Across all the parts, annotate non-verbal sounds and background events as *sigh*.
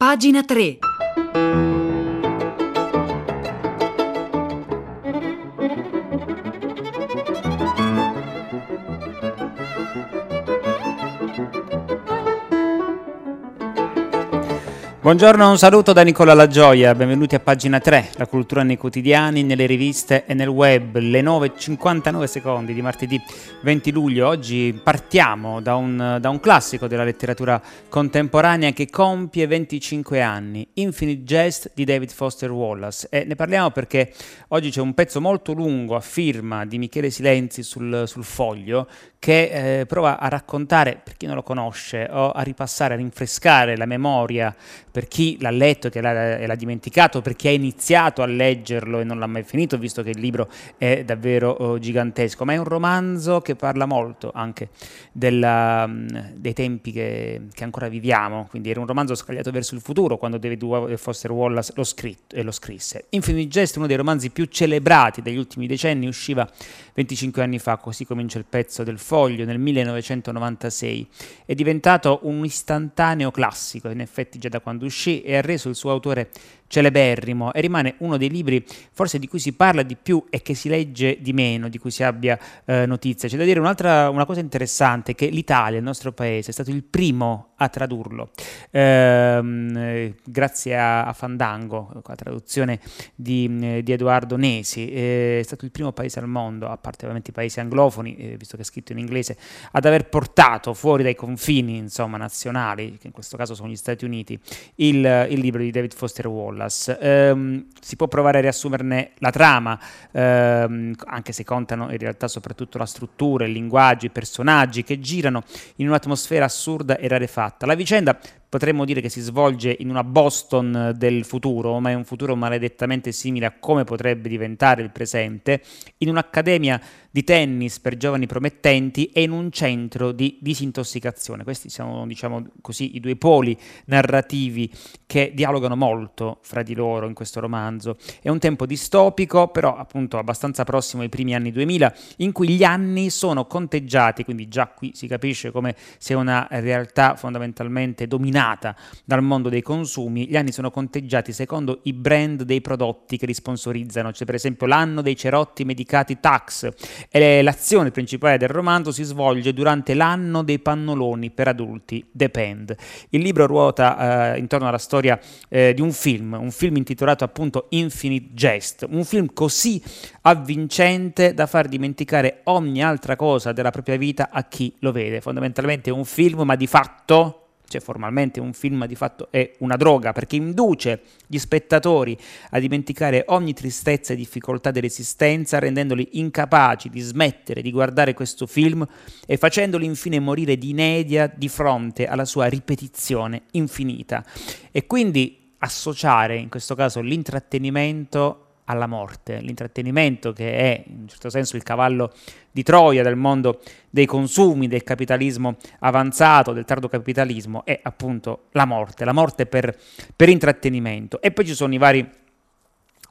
Pagina 3. Buongiorno, un saluto da Nicola La Gioia, benvenuti a pagina 3, la cultura nei quotidiani, nelle riviste e nel web, le 9.59 secondi di martedì 20 luglio. Oggi partiamo da un, da un classico della letteratura contemporanea che compie 25 anni, Infinite Jest di David Foster Wallace. E ne parliamo perché oggi c'è un pezzo molto lungo a firma di Michele Silenzi sul, sul foglio che eh, prova a raccontare, per chi non lo conosce, o a ripassare, a rinfrescare la memoria per chi l'ha letto e l'ha, e l'ha dimenticato, per chi ha iniziato a leggerlo e non l'ha mai finito, visto che il libro è davvero oh, gigantesco. Ma è un romanzo che parla molto anche della, mm, dei tempi che, che, ancora viviamo, quindi era un romanzo scagliato verso il futuro quando David Foster Wallace lo, scritto, e lo scrisse. Infinite Jest, uno dei romanzi più celebrati degli ultimi decenni, usciva 25 anni fa, così comincia il pezzo del Foglio nel 1996. È diventato un istantaneo classico, in effetti già da quando uscì, e ha reso il suo autore celeberrimo e rimane uno dei libri forse di cui si parla di più e che si legge di meno, di cui si abbia eh, notizia. C'è da dire un'altra una cosa interessante, che l'Italia, il nostro paese, è stato il primo a tradurlo, ehm, grazie a, a, Fandango, la traduzione di, di Edoardo Nesi, eh, è stato il primo paese al mondo, a parte ovviamente i paesi anglofoni, eh, visto che è scritto in inglese, ad aver portato fuori dai confini insomma, nazionali, che in questo caso sono gli Stati Uniti, il, il libro di David Foster Wallace. Wallace. Um, si può provare a riassumerne la trama, um, anche se contano in realtà soprattutto la struttura, il linguaggio, i personaggi che girano in un'atmosfera assurda e rarefatta. La vicenda potremmo dire che si svolge in una Boston del futuro, ma è un futuro maledettamente simile a come potrebbe diventare il presente, in un'accademia di tennis per giovani promettenti e in un centro di disintossicazione. Questi sono, diciamo così, i due poli narrativi che dialogano molto fra di loro in questo romanzo. È un tempo distopico, però appunto abbastanza prossimo ai primi anni 2000, in cui gli anni sono conteggiati, quindi già qui si capisce come sia una realtà fondamentalmente dominata dal mondo dei consumi, gli anni sono conteggiati secondo i brand dei prodotti che li sponsorizzano. C'è per esempio l'anno dei cerotti medicati Tax e l'azione principale del romanzo si svolge durante l'anno dei pannoloni per adulti Depend. Il libro ruota eh, intorno alla storia eh, di un film, un film intitolato appunto Infinite Jest, un film così avvincente da far dimenticare ogni altra cosa della propria vita a chi lo vede. Fondamentalmente è un film, ma di fatto cioè formalmente un film di fatto è una droga perché induce gli spettatori a dimenticare ogni tristezza e difficoltà dell'esistenza rendendoli incapaci di smettere di guardare questo film e facendoli infine morire di inedia di fronte alla sua ripetizione infinita. E quindi associare in questo caso l'intrattenimento alla morte, l'intrattenimento che è in un certo senso il cavallo di Troia del mondo dei consumi, del capitalismo avanzato, del tardo capitalismo, è appunto la morte, la morte per, per intrattenimento. E poi ci sono i vari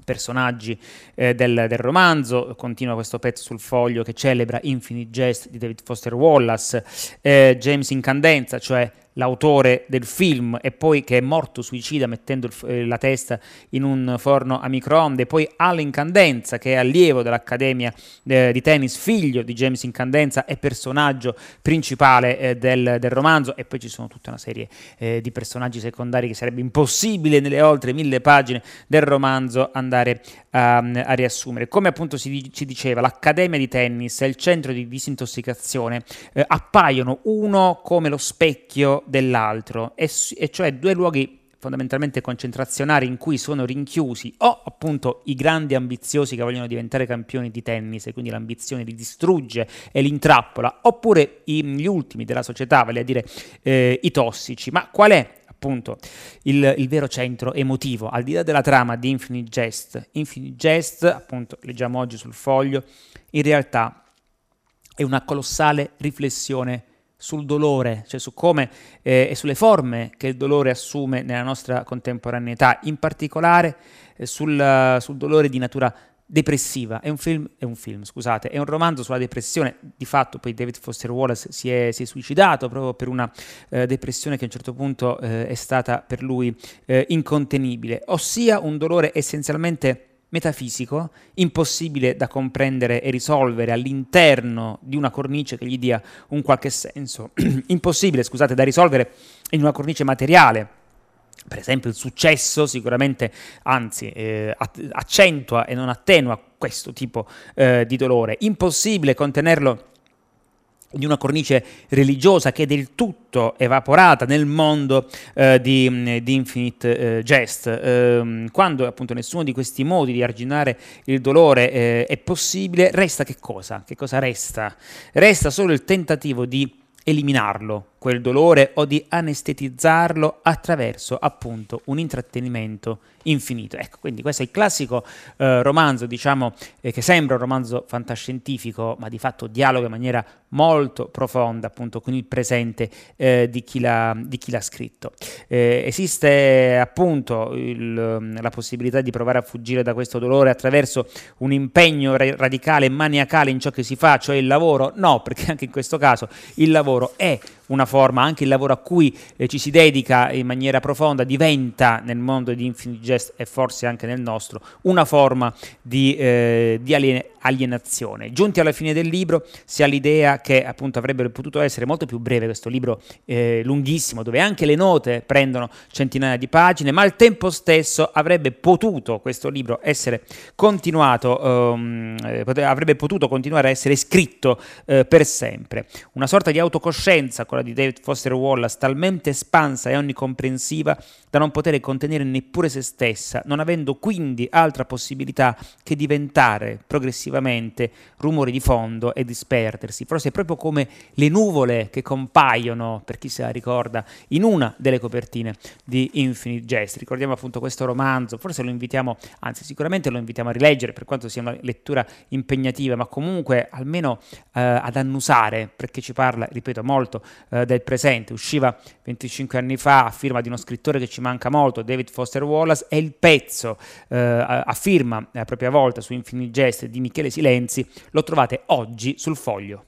personaggi eh, del, del, romanzo, continua questo pezzo sul foglio che celebra Infinite Jest di David Foster Wallace, eh, James Incandenza, cioè l'autore del film e poi che è morto suicida mettendo il, eh, la testa in un forno a microonde, poi Al Incandenza che è allievo dell'Accademia eh, di tennis, figlio di James Incandenza e personaggio principale eh, del, del, romanzo e poi ci sono tutta una serie eh, di personaggi secondari che sarebbe impossibile nelle oltre mille pagine del romanzo andare a, a riassumere. Come appunto si, ci diceva, l'Accademia di tennis e il centro di disintossicazione eh, appaiono uno come lo specchio dell'altro, e, e cioè due luoghi fondamentalmente concentrazionari in cui sono rinchiusi o appunto i grandi ambiziosi che vogliono diventare campioni di tennis e quindi l'ambizione li distrugge e li intrappola, oppure i, gli ultimi della società, vale a dire eh, i tossici. Ma qual è appunto il, il, vero centro emotivo, al di là della trama di Infinite Jest? Infinite Jest, appunto, leggiamo oggi sul foglio, in realtà è una colossale riflessione sul dolore, cioè su come eh, e sulle forme che il dolore assume nella nostra contemporaneità, in particolare eh, sul, sul, dolore di natura depressiva. È un film, è un film, scusate, è un romanzo sulla depressione. Di fatto, poi David Foster Wallace si è, si è suicidato proprio per una eh, depressione che a un certo punto eh, è stata per lui eh, incontenibile, ossia un dolore essenzialmente metafisico, impossibile da comprendere e risolvere all'interno di una cornice che gli dia un qualche senso, *clears throat* impossibile, scusate, da risolvere in una cornice materiale per esempio il successo sicuramente, anzi, eh, accentua e non attenua questo tipo eh, di dolore. Impossibile contenerlo di una cornice religiosa che è del tutto evaporata nel mondo eh, di, di, Infinite eh, Jest. Eh, quando appunto nessuno di questi modi di arginare il dolore eh, è possibile, resta che cosa? Che cosa resta? Resta solo il tentativo di eliminarlo, quel dolore, o di anestetizzarlo attraverso appunto un intrattenimento infinito. Ecco, quindi questo è il classico eh, romanzo, diciamo, eh, che sembra un romanzo fantascientifico, ma di fatto dialoga in maniera molto profonda appunto con il presente eh, di, chi l'ha, di, chi l'ha, scritto. Eh, esiste appunto il, la possibilità di provare a fuggire da questo dolore attraverso un impegno ra- radicale e maniacale in ciò che si fa, cioè il lavoro? No, perché anche in questo caso il lavoro è una forma, anche il lavoro a cui eh, ci si dedica in maniera profonda diventa nel mondo di Infinite Jest e forse anche nel nostro una forma di, eh, di alien- alienazione. Giunti alla fine del libro si ha l'idea che appunto avrebbe potuto essere molto più breve questo libro eh, lunghissimo dove anche le note prendono centinaia di pagine, ma al tempo stesso avrebbe potuto questo libro essere continuato, um, avrebbe potuto continuare a essere scritto uh, per sempre. Una sorta di autocoscienza, quella di David Foster Wallace, talmente espansa e onnicomprensiva da non poter contenere neppure se stessa, non avendo quindi altra possibilità che diventare progressivamente rumore di fondo e disperdersi. Forse è proprio come le nuvole che compaiono, per chi se la ricorda, in una delle copertine di Infinite Jest. Ricordiamo appunto questo romanzo, forse lo invitiamo, anzi sicuramente lo invitiamo a rileggere, per quanto sia una lettura impegnativa, ma comunque almeno eh, ad annusare, perché ci parla, ripeto, molto eh, del presente. Usciva 25 anni fa a firma di uno scrittore che ci ci manca molto, David Foster Wallace, è il pezzo eh, a firma a propria volta su Infinite Jest di Michele Silenzi, lo trovate oggi sul foglio.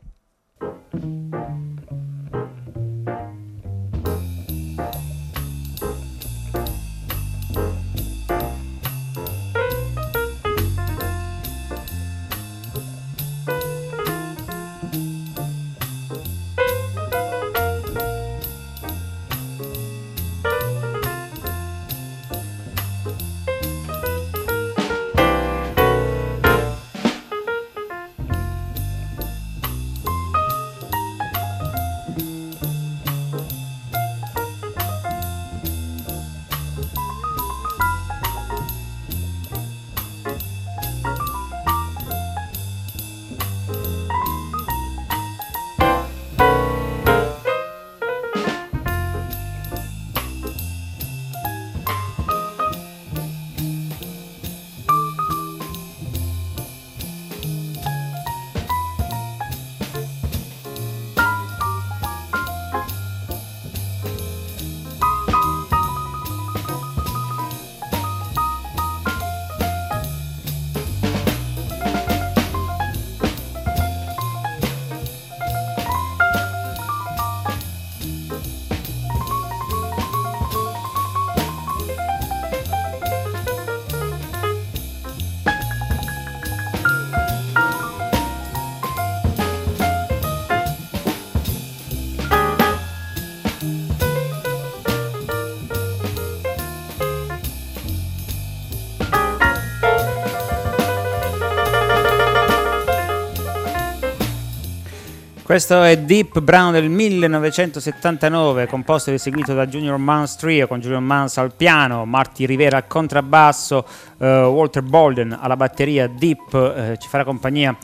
Questo è Deep Brown del 1979, composto ed eseguito da Junior Mans Trio con Junior Mans al piano, Marty Rivera al contrabbasso, uh, Walter Bolden alla batteria, Deep uh, ci farà compagnia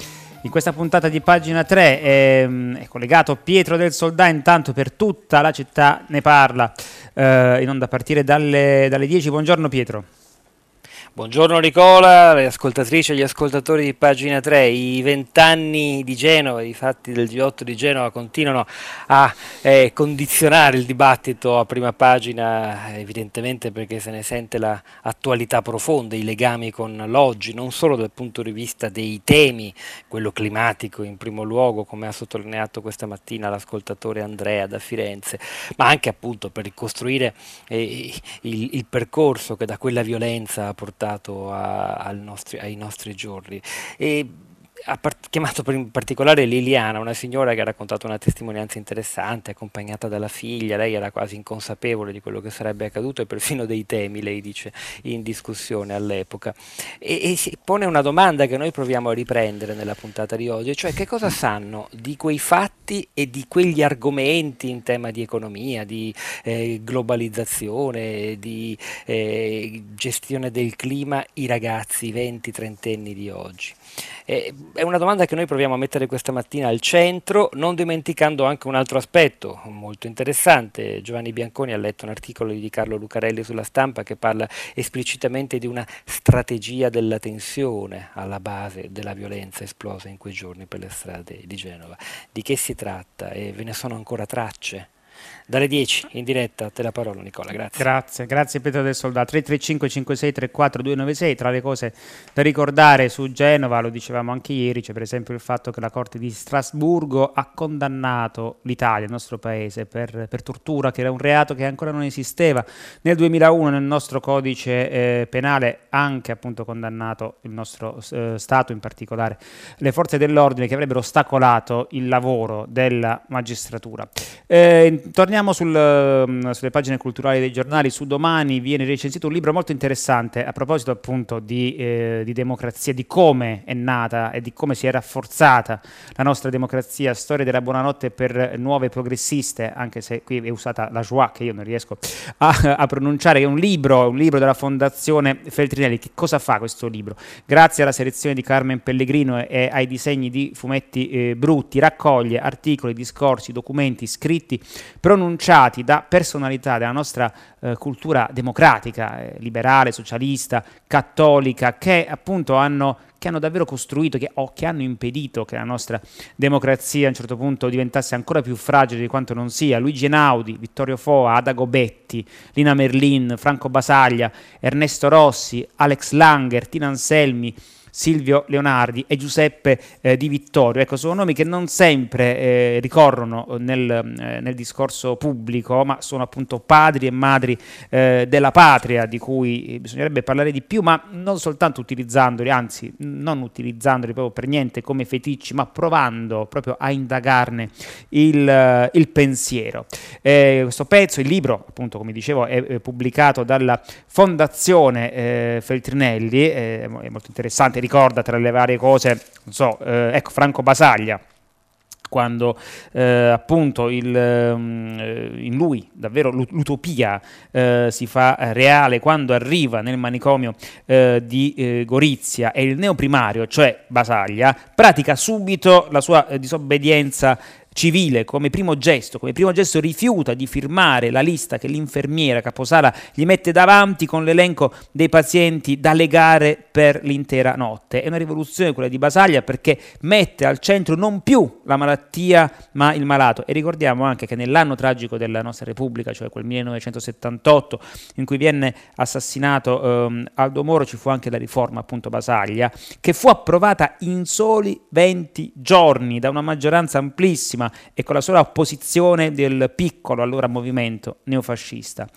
in questa puntata di pagina 3 è, è, collegato Pietro del Soldà, intanto per tutta la città ne parla, uh, in onda a partire dalle, dalle 10. Buongiorno Pietro. Buongiorno Nicola, le ascoltatrici e gli ascoltatori di pagina 3. I vent'anni di Genova, i fatti del G8 di Genova continuano a eh, condizionare il dibattito a prima pagina, evidentemente perché se ne sente l'attualità profonda, i legami con l'oggi, non solo dal punto di vista dei temi, quello climatico in primo luogo, come ha sottolineato questa mattina l'ascoltatore Andrea da Firenze, ma anche appunto per ricostruire eh, il, il percorso che da quella violenza ha portato portato a, nostri, ai nostri giorni. E ha part- chiamato in particolare Liliana, una signora che ha raccontato una testimonianza interessante, accompagnata dalla figlia, lei era quasi inconsapevole di quello che sarebbe accaduto e perfino dei temi, lei dice, in discussione all'epoca. E, e si pone una domanda che noi proviamo a riprendere nella puntata di oggi, cioè che cosa sanno di quei fatti e di quegli argomenti in tema di economia, di eh, globalizzazione, di eh, gestione del clima i ragazzi 20-30 anni di oggi. Eh, è una domanda che noi proviamo a mettere questa mattina al centro, non dimenticando anche un altro aspetto molto interessante. Giovanni Bianconi ha letto un articolo di Carlo Lucarelli sulla stampa che parla esplicitamente di una strategia della tensione alla base della violenza esplosa in quei giorni per le strade di Genova. Di che si tratta? E ve ne sono ancora tracce? Dalle 10 in diretta. A te la parola Nicola, grazie. Grazie, grazie Pietro del Soldato. 335 56 34 296, tra le cose da ricordare su Genova, lo dicevamo anche ieri, c'è per esempio il fatto che la Corte di Strasburgo ha condannato l'Italia, il nostro paese, per, per tortura, che era un reato che ancora non esisteva. Nel 2001 nel nostro codice eh, penale anche appunto condannato il nostro eh, Stato, in particolare le forze dell'ordine che avrebbero ostacolato il lavoro della magistratura. Eh, torniamo sul, mm, sulle pagine culturali dei giornali. Su domani viene recensito un libro molto interessante a proposito appunto di, eh, di, democrazia, di come è nata e di come si è rafforzata la nostra democrazia. Storia della buonanotte per nuove progressiste, anche se qui è usata la joie che io non riesco a, a pronunciare. È un libro, un libro della Fondazione Feltrinelli. Che cosa fa questo libro? Grazie alla selezione di Carmen Pellegrino e ai disegni di fumetti eh, brutti, raccoglie articoli, discorsi, documenti scritti pronunciati da personalità della nostra eh, cultura democratica, eh, liberale, socialista, cattolica, che appunto hanno che hanno davvero costruito che, o che hanno impedito che la nostra democrazia a un certo punto diventasse ancora più fragile di quanto non sia. Luigi Enaudi, Vittorio Foa, Ada Gobetti, Lina Merlin, Franco Basaglia, Ernesto Rossi, Alex Langer, Tina Anselmi, Silvio Leonardi e Giuseppe eh, Di Vittorio. Ecco, sono nomi che non sempre eh, ricorrono nel, eh, nel, discorso pubblico, ma sono appunto padri e madri eh, della patria di cui bisognerebbe parlare di più, ma non soltanto utilizzandoli, anzi non utilizzandoli proprio per niente come feticci, ma provando proprio a indagarne il, il pensiero. Eh, questo pezzo, il libro, appunto, come dicevo, è, è pubblicato dalla Fondazione eh, Feltrinelli, è molto interessante ricorda tra le varie cose, non so, eh, ecco Franco Basaglia, quando eh, appunto il, um, in lui davvero l'utopia eh, si fa reale, quando arriva nel manicomio eh, di eh, Gorizia e il neoprimario, cioè Basaglia, pratica subito la sua eh, disobbedienza civile come primo gesto, come primo gesto rifiuta di firmare la lista che l'infermiera Caposala gli mette davanti con l'elenco dei pazienti da legare per l'intera notte. È una rivoluzione quella di Basaglia perché mette al centro non più la malattia ma il malato e ricordiamo anche che nell'anno tragico della nostra Repubblica, cioè quel 1978 in cui viene assassinato ehm, Aldo Moro, ci fu anche la riforma appunto Basaglia che fu approvata in soli 20 giorni da una maggioranza amplissima e con la sola opposizione del piccolo allora movimento neofascista.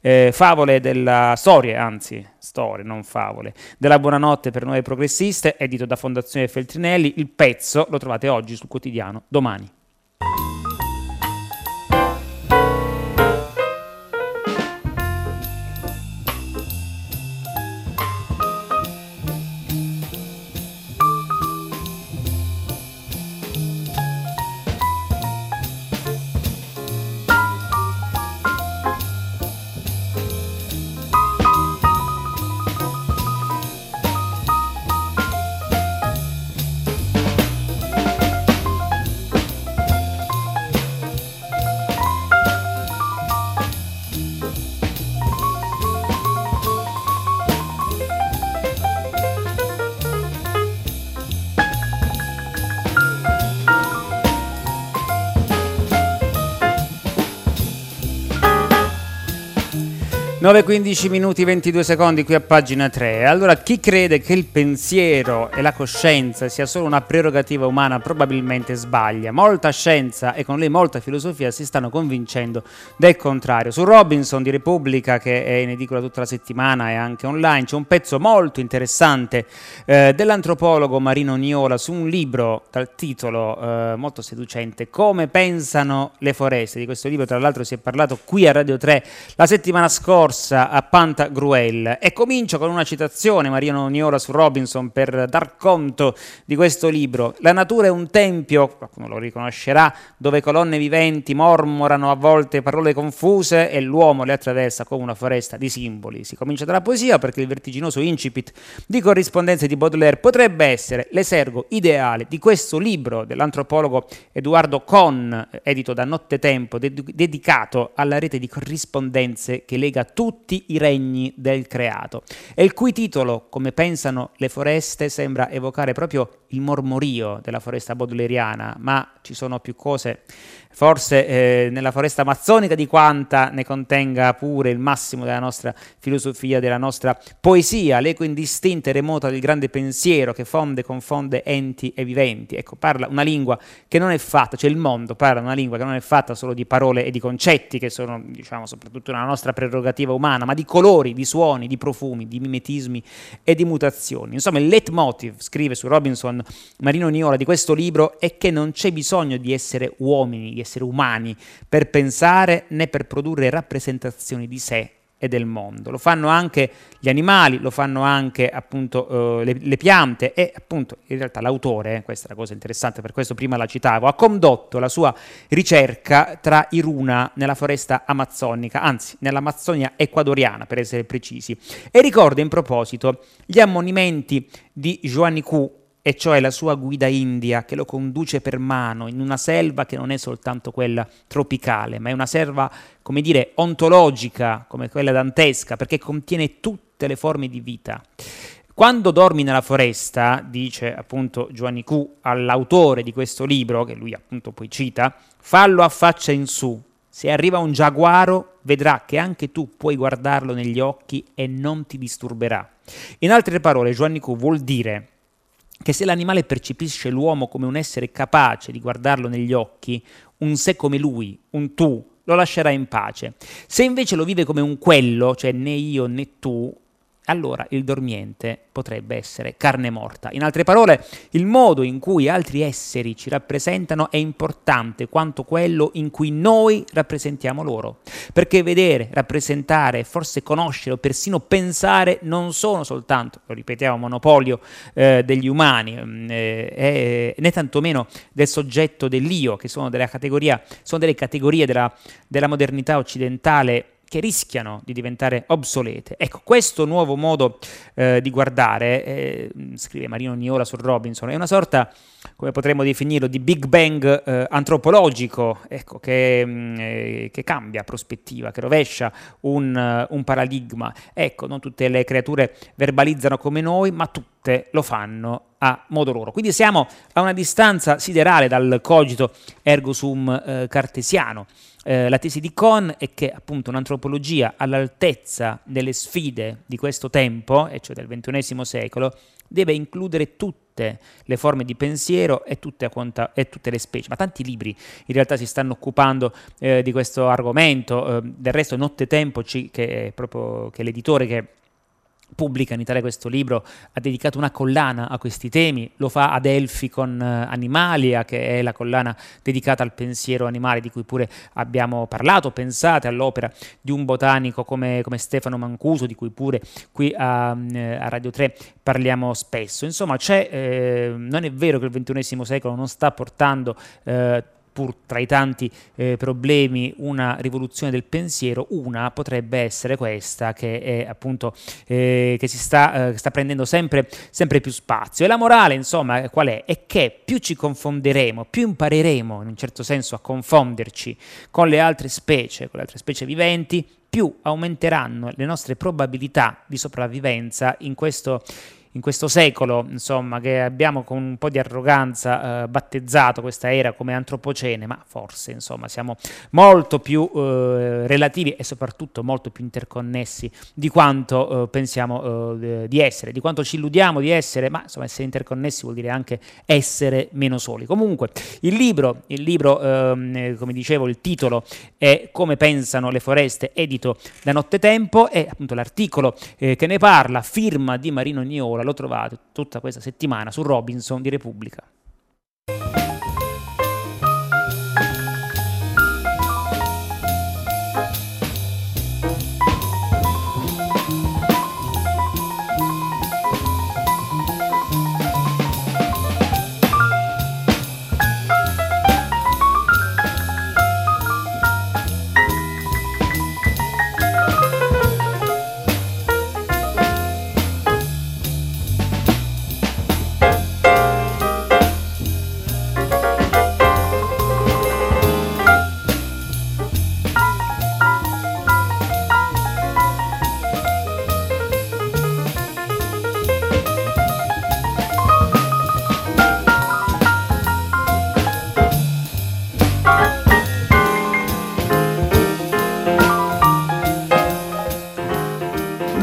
Eh, favole della storia, anzi storie, non favole, della Buonanotte per Nuove Progressiste, edito da Fondazione Feltrinelli. Il pezzo lo trovate oggi sul quotidiano Domani. 9.15 minuti 22 secondi qui a pagina 3. Allora, chi crede che il pensiero e la coscienza sia solo una prerogativa umana probabilmente sbaglia. Molta scienza e con lei molta filosofia si stanno convincendo del contrario. Su Robinson di Repubblica, che è in edicola tutta la settimana e anche online, c'è un pezzo molto interessante eh, dell'antropologo Marino Niola su un libro dal titolo eh, molto seducente, Come pensano le foreste. Di questo libro, tra l'altro, si è parlato qui a Radio 3 la settimana scorsa corsa a Pantagruel e comincio con una citazione, Mariano Niola su Robinson, per dar conto di questo libro. La natura è un tempio, qualcuno lo riconoscerà, dove colonne viventi mormorano a volte parole confuse e l'uomo le attraversa come una foresta di simboli. Si comincia dalla poesia perché il vertiginoso incipit di corrispondenze di Baudelaire potrebbe essere l'esergo ideale di questo libro dell'antropologo Edoardo Con, edito da Nottetempo, ded- dedicato alla rete di corrispondenze che lega tutti i regni del creato, e il cui titolo, come pensano le foreste, sembra evocare proprio il mormorio della foresta baudelairiana, ma ci sono più cose forse eh, nella foresta amazzonica di quanta ne contenga pure il massimo della nostra filosofia, della nostra poesia, l'eco indistinta e remota del grande pensiero che fonde, confonde enti e viventi. Ecco, parla una lingua che non è fatta, cioè il mondo parla una lingua che non è fatta solo di parole e di concetti, che sono, diciamo, soprattutto una nostra prerogativa umana, ma di colori, di suoni, di profumi, di mimetismi e di mutazioni. Insomma, il leitmotiv, scrive su Robinson Marino Niola, di questo libro è che non c'è bisogno di essere uomini, di essere umani per pensare né per produrre rappresentazioni di sé e del mondo. Lo fanno anche gli animali, lo fanno anche appunto uh, le, le, piante e appunto in realtà l'autore, eh, questa è la cosa interessante, per questo prima la citavo, ha condotto la sua ricerca tra i runa nella foresta amazzonica, anzi nell'Amazzonia ecuadoriana per essere precisi, e ricorda in proposito gli ammonimenti di Joanny Q e cioè la sua guida india che lo conduce per mano in una selva che non è soltanto quella tropicale, ma è una selva, come dire, ontologica, come quella dantesca, perché contiene tutte le forme di vita. Quando dormi nella foresta, dice appunto Giovanni Q all'autore di questo libro, che lui appunto poi cita, fallo a faccia in su. Se arriva un giaguaro, vedrà che anche tu puoi guardarlo negli occhi e non ti disturberà. In altre parole, Giovanni Q vuol dire che se l'animale percepisce l'uomo come un essere capace di guardarlo negli occhi, un sé come lui, un tu, lo lascerà in pace. Se invece lo vive come un quello, cioè né io né tu, allora il dormiente potrebbe essere carne morta. In altre parole, il modo in cui altri esseri ci rappresentano è importante quanto quello in cui noi rappresentiamo loro. Perché vedere, rappresentare, forse conoscere o persino pensare non sono soltanto, lo ripetiamo, monopolio eh, degli umani, mm, eh, né tantomeno del soggetto dell'io, che sono delle, sono delle categorie della, della modernità occidentale che rischiano di diventare obsolete. Ecco, questo nuovo modo eh, di guardare, eh, scrive Marino Niola su Robinson, è una sorta, come potremmo definirlo, di Big Bang eh, antropologico, ecco, che, mh, mm, eh, che, cambia prospettiva, che rovescia un, uh, un paradigma. Ecco, non tutte le creature verbalizzano come noi, ma tutte lo fanno a modo loro. Quindi siamo a una distanza siderale dal cogito ergo sum eh, cartesiano. Eh, la tesi di Kohn è che appunto un'antropologia all'altezza delle sfide di questo tempo, e cioè del XXI secolo, deve includere tutte le forme di pensiero e tutte, quanta, e tutte le specie. Ma tanti libri in realtà si stanno occupando eh, di questo argomento. Eh, del resto, Nottetempo, che è proprio che l'editore che pubblica in Italia questo libro, ha dedicato una collana a questi temi, lo fa ad Elfi con uh, Animalia, che è la collana dedicata al pensiero animale di cui pure abbiamo parlato, pensate all'opera di un botanico come, come Stefano Mancuso, di cui pure qui a, a Radio 3 parliamo spesso. Insomma, eh, non è vero che il XXI secolo non sta portando... Eh, pur tra i tanti eh, problemi, una rivoluzione del pensiero, una potrebbe essere questa che è appunto eh, che si sta, eh, sta prendendo sempre, sempre, più spazio. E la morale, insomma, qual è? È che più ci confonderemo, più impareremo in un certo senso a confonderci con le altre specie, con le altre specie viventi, più aumenteranno le nostre probabilità di sopravvivenza in questo in questo secolo, insomma, che abbiamo con un po' di arroganza eh, battezzato questa era come antropocene, ma forse, insomma, siamo molto più eh, relativi e soprattutto molto più interconnessi di quanto eh, pensiamo eh, di essere, di quanto ci illudiamo di essere, ma insomma, essere interconnessi vuol dire anche essere meno soli. Comunque, il libro, il libro ehm, come dicevo, il titolo è Come pensano le foreste, edito da Nottetempo, e appunto l'articolo eh, che ne parla, firma di Marino Niola l'ho trovato tutta questa settimana su Robinson di Repubblica.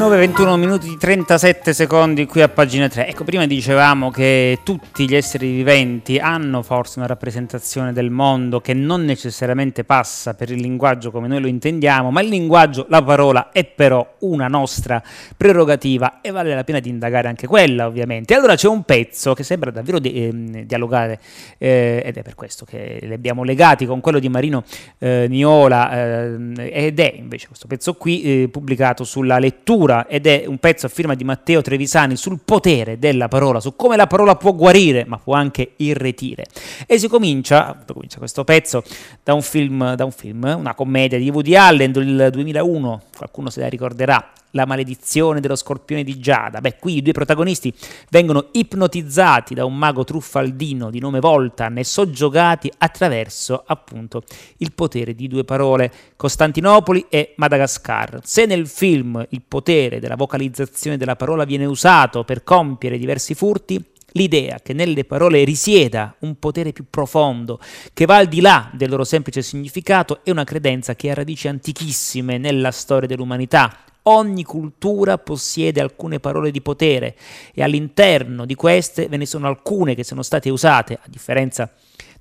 21 minuti e 37 secondi qui a pagina 3. Ecco, prima dicevamo che tutti gli esseri viventi hanno forse una rappresentazione del mondo che non necessariamente passa per il linguaggio come noi lo intendiamo, ma il linguaggio, la parola è però una nostra prerogativa e vale la pena di indagare anche quella, ovviamente. Allora c'è un pezzo che sembra davvero di, eh, dialogare eh, ed è per questo che li abbiamo legati con quello di Marino eh, Niola eh, ed è invece questo pezzo qui eh, pubblicato sulla lettura ed è un pezzo a firma di Matteo Trevisani sul potere della parola, su come la parola può guarire, ma può anche irretire. E si comincia, comincia questo pezzo da un, film, da un film, una commedia di Woody Allen del 2001, qualcuno se la ricorderà, la maledizione dello scorpione di Giada. Beh, qui i due protagonisti vengono ipnotizzati da un mago truffaldino di nome Voltan e soggiogati attraverso appunto il potere di due parole, Costantinopoli e Madagascar. Se nel film il potere della vocalizzazione della parola viene usato per compiere diversi furti, l'idea che nelle parole risieda un potere più profondo, che va al di là del loro semplice significato, è una credenza che ha radici antichissime nella storia dell'umanità Ogni cultura possiede alcune parole di potere e all'interno di queste ve ne sono alcune che sono state usate, a differenza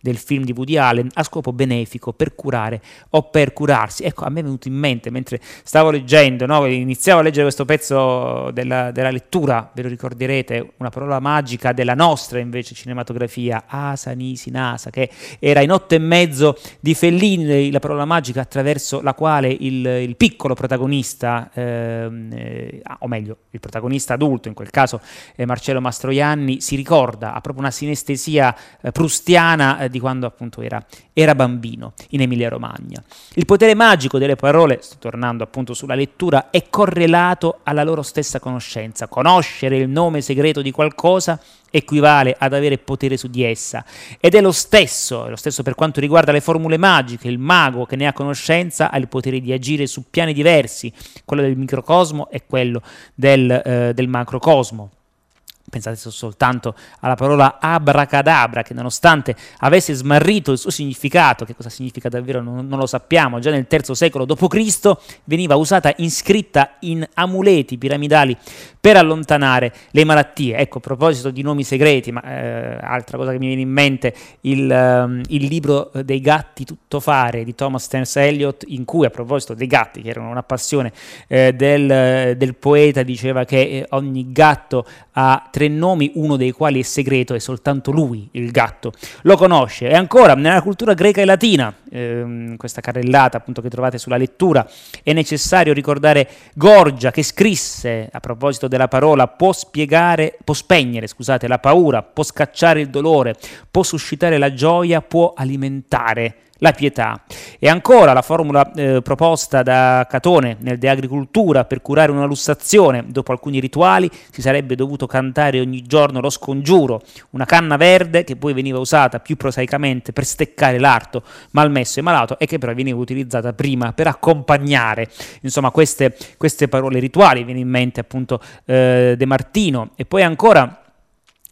del film di Woody Allen a scopo benefico per curare o per curarsi. Ecco, a me è venuto in mente mentre stavo leggendo, no? iniziavo a leggere questo pezzo della, della, lettura, ve lo ricorderete, una parola magica della nostra invece cinematografia, Asa Nisi Nasa, che era in otto e mezzo di Fellini, la parola magica attraverso la quale il, il piccolo protagonista, ehm, eh, o meglio, il protagonista adulto, in quel caso eh, Marcello Mastroianni, si ricorda, ha proprio una sinestesia eh, prustiana eh, di quando appunto era, era bambino in Emilia Romagna. Il potere magico delle parole, sto tornando appunto sulla lettura, è correlato alla loro stessa conoscenza. Conoscere il nome segreto di qualcosa equivale ad avere potere su di essa ed è lo stesso, è lo stesso per quanto riguarda le formule magiche, il mago che ne ha conoscenza ha il potere di agire su piani diversi, quello del microcosmo e quello del, eh, del macrocosmo. Pensate soltanto alla parola abracadabra, che nonostante avesse smarrito il suo significato, che cosa significa davvero non, non lo sappiamo, già nel III secolo d.C. veniva usata inscritta in amuleti piramidali per allontanare le malattie. Ecco, a proposito di nomi segreti, ma eh, altra cosa che mi viene in mente, il, um, il libro dei gatti tuttofare di Thomas Terence Eliot, in cui a proposito dei gatti, che erano una passione eh, del, del, poeta, diceva che eh, ogni gatto ha tre nomi, uno dei quali è segreto e soltanto lui, il gatto, lo conosce. E ancora, nella cultura greca e latina, ehm, questa carrellata appunto che trovate sulla lettura, è necessario ricordare Gorgia che scrisse a proposito della parola può spiegare, può spegnere, scusate, la paura, può scacciare il dolore, può suscitare la gioia, può alimentare la pietà. E ancora la formula eh, proposta da Catone nel De Agricultura per curare una lussazione, dopo alcuni rituali si sarebbe dovuto cantare ogni giorno lo scongiuro, una canna verde che poi veniva usata più prosaicamente per steccare l'arto malmesso e malato e che però veniva utilizzata prima per accompagnare insomma queste, queste parole rituali, viene in mente appunto eh, De Martino e poi ancora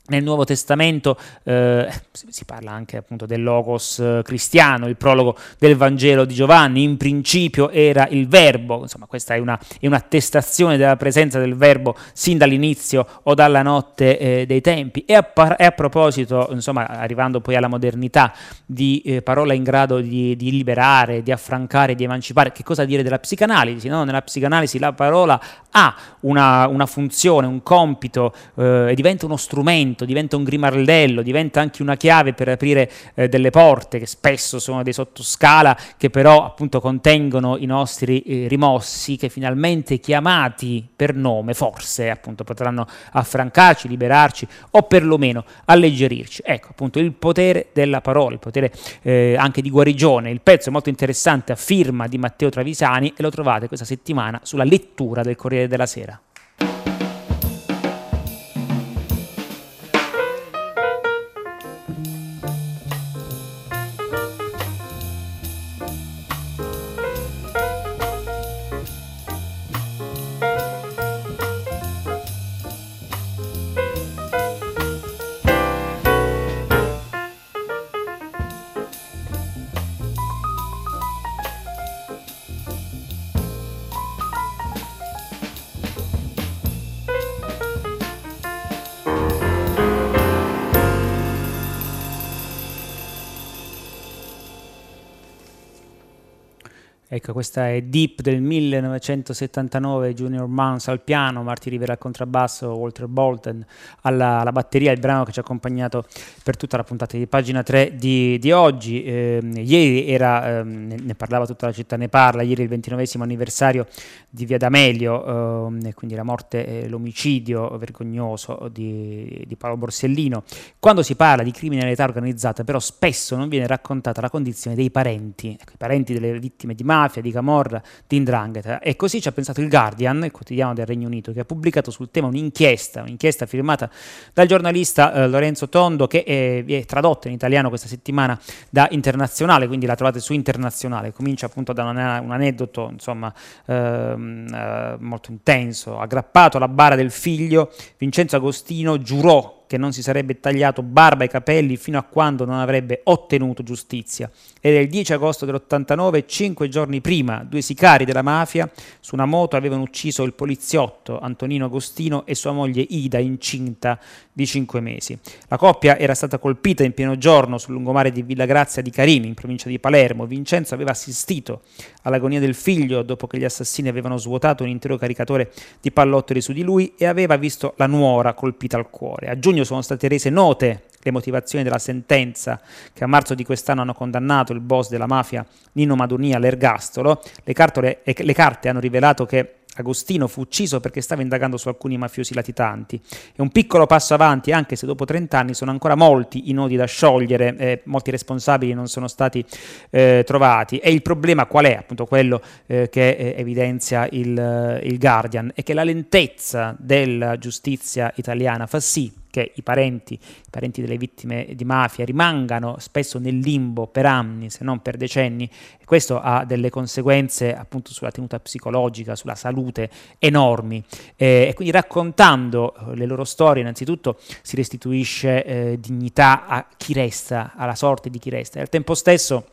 nel Nuovo Testamento eh, si parla anche appunto del logos eh, cristiano, il prologo del Vangelo di Giovanni, in principio era il verbo, insomma questa è, una, è un'attestazione della presenza del verbo sin dall'inizio o dalla notte eh, dei tempi e a, par- e a, proposito, insomma arrivando poi alla modernità, di eh, parola in grado di, di, liberare, di affrancare, di emancipare, che cosa dire della psicanalisi? No? Nella psicanalisi la parola ha una, una funzione, un compito eh, e diventa uno strumento strumento, diventa un grimaldello, diventa anche una chiave per aprire eh, delle porte che spesso sono dei sottoscala che però appunto contengono i nostri eh, rimossi che finalmente chiamati per nome forse appunto potranno affrancarci, liberarci o perlomeno alleggerirci. Ecco appunto il potere della parola, il potere eh, anche di guarigione. Il pezzo è molto interessante a firma di Matteo Travisani e lo trovate questa settimana sulla lettura del Corriere della Sera. Ecco, questa è Deep del 1979, Junior Mans al piano, Marty Rivera al contrabbasso, Walter Bolton alla, alla, batteria, il brano che ci ha accompagnato per tutta la puntata di pagina 3 di, di oggi. Eh, ieri era, eh, ne, ne, parlava tutta la città, ne parla, ieri il 29 anniversario di Via D'Amelio, eh, quindi la morte e l'omicidio vergognoso di, di Paolo Borsellino. Quando si parla di criminalità organizzata, però spesso non viene raccontata la condizione dei parenti, ecco, i parenti delle vittime di mafia, mafia, di camorra, di indrangheta. E così ci ha pensato il Guardian, il quotidiano del Regno Unito, che ha pubblicato sul tema un'inchiesta, un'inchiesta firmata dal giornalista eh, Lorenzo Tondo, che è, è, tradotta in italiano questa settimana da Internazionale, quindi la trovate su Internazionale. Comincia appunto da un, un aneddoto, insomma, ehm, eh, molto intenso. Aggrappato alla bara del figlio, Vincenzo Agostino giurò che non si sarebbe tagliato barba e capelli fino a quando non avrebbe ottenuto giustizia. Era il 10 agosto dell'89, cinque giorni prima, due sicari della mafia su una moto avevano ucciso il poliziotto Antonino Agostino e sua moglie Ida, incinta di cinque mesi. La coppia era stata colpita in pieno giorno sul lungomare di Villa Grazia di Carini, in provincia di Palermo. Vincenzo aveva assistito all'agonia del figlio dopo che gli assassini avevano svuotato un intero caricatore di pallottoli su di lui e aveva visto la nuora colpita al cuore. A giugno sono state rese note le motivazioni della sentenza che a marzo di quest'anno hanno condannato il boss della mafia Nino Madunia all'ergastolo. Le, le carte hanno rivelato che Agostino fu ucciso perché stava indagando su alcuni mafiosi latitanti. È un piccolo passo avanti, anche se dopo 30 anni sono ancora molti i nodi da sciogliere, eh, molti responsabili non sono stati eh, trovati. E il problema qual è? Appunto quello eh, che eh, evidenzia il, il Guardian, è che la lentezza della giustizia italiana fa sì che i parenti, i parenti delle vittime di mafia rimangano spesso nel limbo per anni, se non per decenni, e questo ha delle conseguenze appunto sulla tenuta psicologica, sulla salute enormi. Eh, e quindi raccontando eh, le loro storie, innanzitutto si restituisce eh, dignità a chi resta, alla sorte di chi resta, e al tempo stesso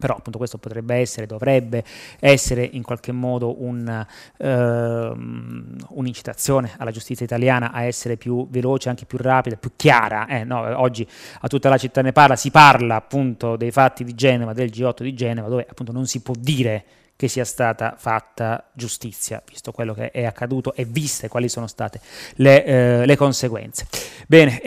però appunto questo potrebbe essere, dovrebbe essere in qualche modo un, uh, un'incitazione alla giustizia italiana a essere più veloce, anche più rapida, più chiara. Eh, no, oggi a tutta la città ne parla, si parla appunto dei fatti di Genova, del G8 di Genova, dove appunto non si può dire che sia stata fatta giustizia, visto quello che è accaduto e viste quali sono state le, eh, le conseguenze. Bene,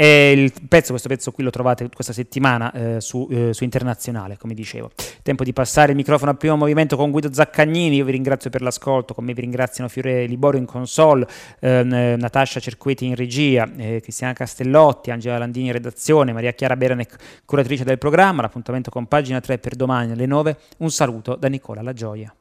pezzo, questo pezzo qui lo trovate questa settimana eh, su, eh, su, Internazionale, come dicevo. Tempo di passare il microfono al primo movimento con Guido Zaccagnini, io vi ringrazio per l'ascolto, con me vi ringraziano Fiore Liborio in console, ehm, eh, Natascia Cerqueti in regia, eh, Cristiana Castellotti, Angela Landini in redazione, Maria Chiara Beranec, curatrice del programma, l'appuntamento con pagina 3 per domani alle 9, un saluto da Nicola La Gioia.